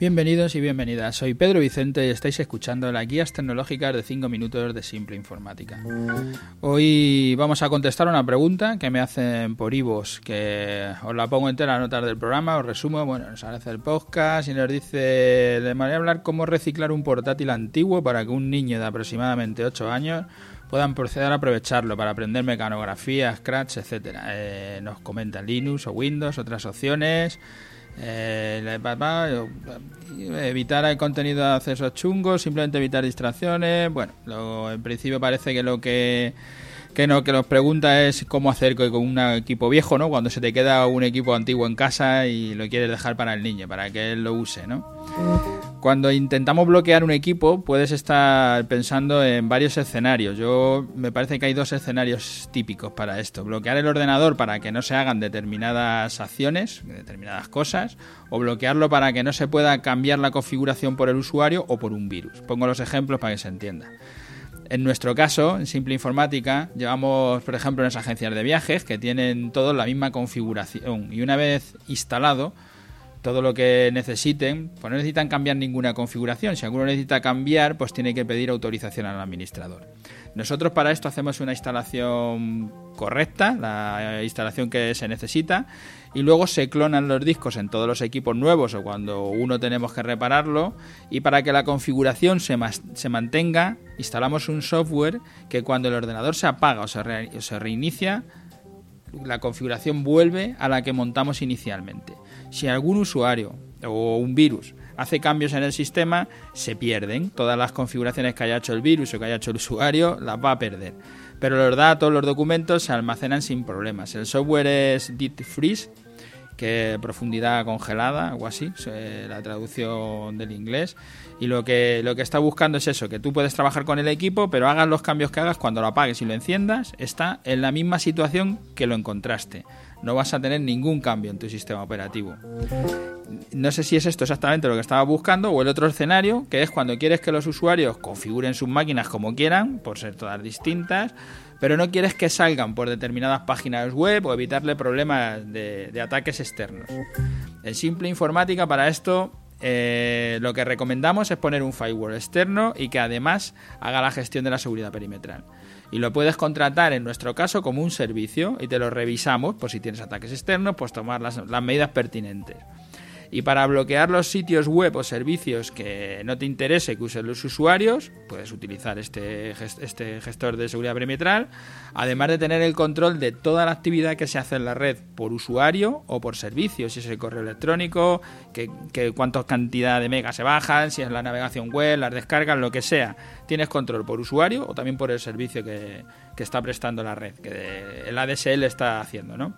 Bienvenidos y bienvenidas. Soy Pedro Vicente y estáis escuchando las guías tecnológicas de 5 minutos de Simple Informática. Hoy vamos a contestar una pregunta que me hacen por Ivos, que os la pongo entera en las notas del programa, os resumo, bueno, nos hace el podcast y nos dice, de manera hablar, cómo reciclar un portátil antiguo para que un niño de aproximadamente 8 años puedan proceder a aprovecharlo para aprender mecanografía, Scratch, etcétera. Eh, nos comentan Linux o Windows, otras opciones eh, evitar el contenido de accesos chungos, simplemente evitar distracciones. Bueno, en principio parece que lo que que no que nos pregunta es cómo hacer con un equipo viejo, ¿no? Cuando se te queda un equipo antiguo en casa y lo quieres dejar para el niño, para que él lo use, ¿no? Cuando intentamos bloquear un equipo, puedes estar pensando en varios escenarios. Yo me parece que hay dos escenarios típicos para esto. Bloquear el ordenador para que no se hagan determinadas acciones, determinadas cosas, o bloquearlo para que no se pueda cambiar la configuración por el usuario o por un virus. Pongo los ejemplos para que se entienda. En nuestro caso, en Simple Informática, llevamos, por ejemplo, unas agencias de viajes que tienen todos la misma configuración y una vez instalado, todo lo que necesiten, pues no necesitan cambiar ninguna configuración. Si alguno necesita cambiar, pues tiene que pedir autorización al administrador. Nosotros para esto hacemos una instalación correcta, la instalación que se necesita, y luego se clonan los discos en todos los equipos nuevos o cuando uno tenemos que repararlo, y para que la configuración se, se mantenga, instalamos un software que cuando el ordenador se apaga o se, o se reinicia, la configuración vuelve a la que montamos inicialmente. Si algún usuario o un virus hace cambios en el sistema, se pierden. Todas las configuraciones que haya hecho el virus o que haya hecho el usuario las va a perder. Pero los datos, los documentos se almacenan sin problemas. El software es Deep Freeze, que profundidad congelada, o así, la traducción del inglés. Y lo que, lo que está buscando es eso, que tú puedes trabajar con el equipo, pero hagas los cambios que hagas cuando lo apagues y lo enciendas, está en la misma situación que lo encontraste no vas a tener ningún cambio en tu sistema operativo. No sé si es esto exactamente lo que estaba buscando o el otro escenario, que es cuando quieres que los usuarios configuren sus máquinas como quieran, por ser todas distintas, pero no quieres que salgan por determinadas páginas web o evitarle problemas de, ataques externos. En simple informática para esto eh, lo que recomendamos es poner un firewall externo y que además haga la gestión de la seguridad perimetral y lo puedes contratar en nuestro caso como un servicio y te lo revisamos, por si tienes ataques externos, pues tomar las, las medidas pertinentes. Y para bloquear los sitios web o servicios que no te interese que usen los usuarios, puedes utilizar este, este gestor de seguridad perimetral, además de tener el control de toda la actividad que se hace en la red por usuario o por servicio, si es el correo electrónico, que, que cuánta cantidad de megas se bajan, si es la navegación web, las descargas, lo que sea. Tienes control por usuario o también por el servicio que, que está prestando la red, que el ADSL está haciendo, ¿no?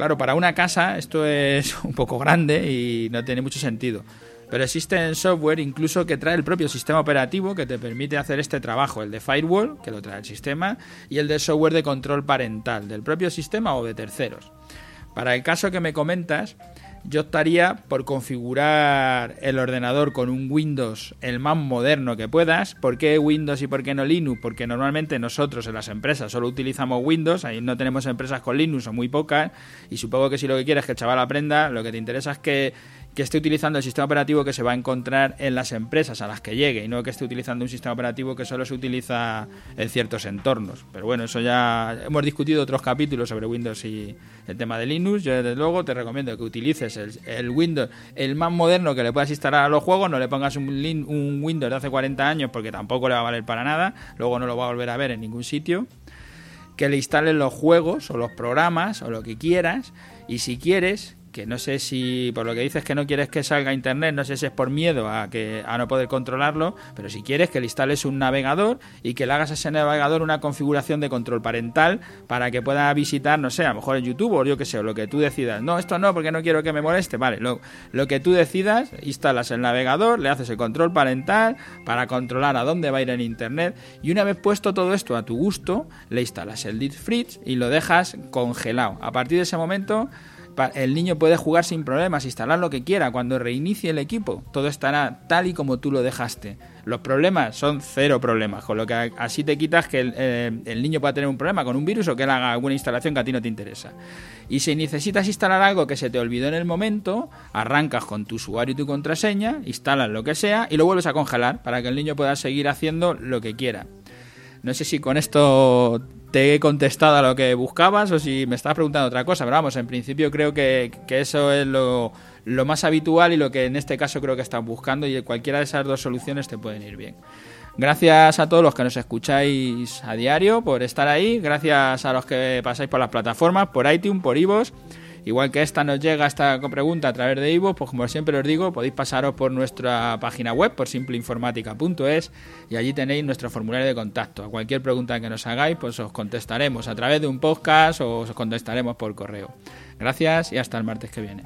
Claro, para una casa esto es un poco grande y no tiene mucho sentido. Pero existe software incluso que trae el propio sistema operativo que te permite hacer este trabajo, el de firewall, que lo trae el sistema, y el de software de control parental, del propio sistema o de terceros. Para el caso que me comentas, yo optaría por configurar el ordenador con un Windows el más moderno que puedas. ¿Por qué Windows y por qué no Linux? Porque normalmente nosotros en las empresas solo utilizamos Windows, ahí no tenemos empresas con Linux o muy pocas, y supongo que si lo que quieres es que el chaval aprenda, lo que te interesa es que que esté utilizando el sistema operativo que se va a encontrar en las empresas a las que llegue y no que esté utilizando un sistema operativo que solo se utiliza en ciertos entornos. Pero bueno, eso ya hemos discutido otros capítulos sobre Windows y el tema de Linux. Yo desde luego te recomiendo que utilices el, Windows, el más moderno que le puedas instalar a los juegos, no le pongas un, un Windows de hace 40 años porque tampoco le va a valer para nada, luego no lo va a volver a ver en ningún sitio. Que le instales los juegos o los programas o lo que quieras y si quieres que no sé si por lo que dices que no quieres que salga a internet, no sé si es por miedo a que a no poder controlarlo, pero si quieres que le instales un navegador y que le hagas a ese navegador una configuración de control parental para que pueda visitar, no sé, a lo mejor en YouTube o yo que sé, o lo que tú decidas. No, esto no, porque no quiero que me moleste. Vale, lo, lo que tú decidas, instalas el navegador, le haces el control parental para controlar a dónde va a ir en internet y una vez puesto todo esto a tu gusto, le instalas el Deep Fridge y lo dejas congelado. A partir de ese momento el niño puede jugar sin problemas, instalar lo que quiera. Cuando reinicie el equipo, todo estará tal y como tú lo dejaste. Los problemas son cero problemas, con lo que así te quitas que el, eh, el niño pueda tener un problema con un virus o que él haga alguna instalación que a ti no te interesa. Y si necesitas instalar algo que se te olvidó en el momento, arrancas con tu usuario y tu contraseña, instalas lo que sea y lo vuelves a congelar para que el niño pueda seguir haciendo lo que quiera. No sé si con esto te he contestado a lo que buscabas o si me estás preguntando otra cosa, pero vamos, en principio creo que, eso es lo, más habitual y lo que en este caso creo que estás buscando y cualquiera de esas dos soluciones te pueden ir bien. Gracias a todos los que nos escucháis a diario por estar ahí, gracias a los que pasáis por las plataformas, por iTunes, por Ivos Igual que esta nos llega esta pregunta a través de Ivo, pues como siempre os digo, podéis pasaros por nuestra página web, por simpleinformática.es, y allí tenéis nuestro formulario de contacto. A cualquier pregunta que nos hagáis, pues os contestaremos a través de un podcast o os contestaremos por correo. Gracias y hasta el martes que viene.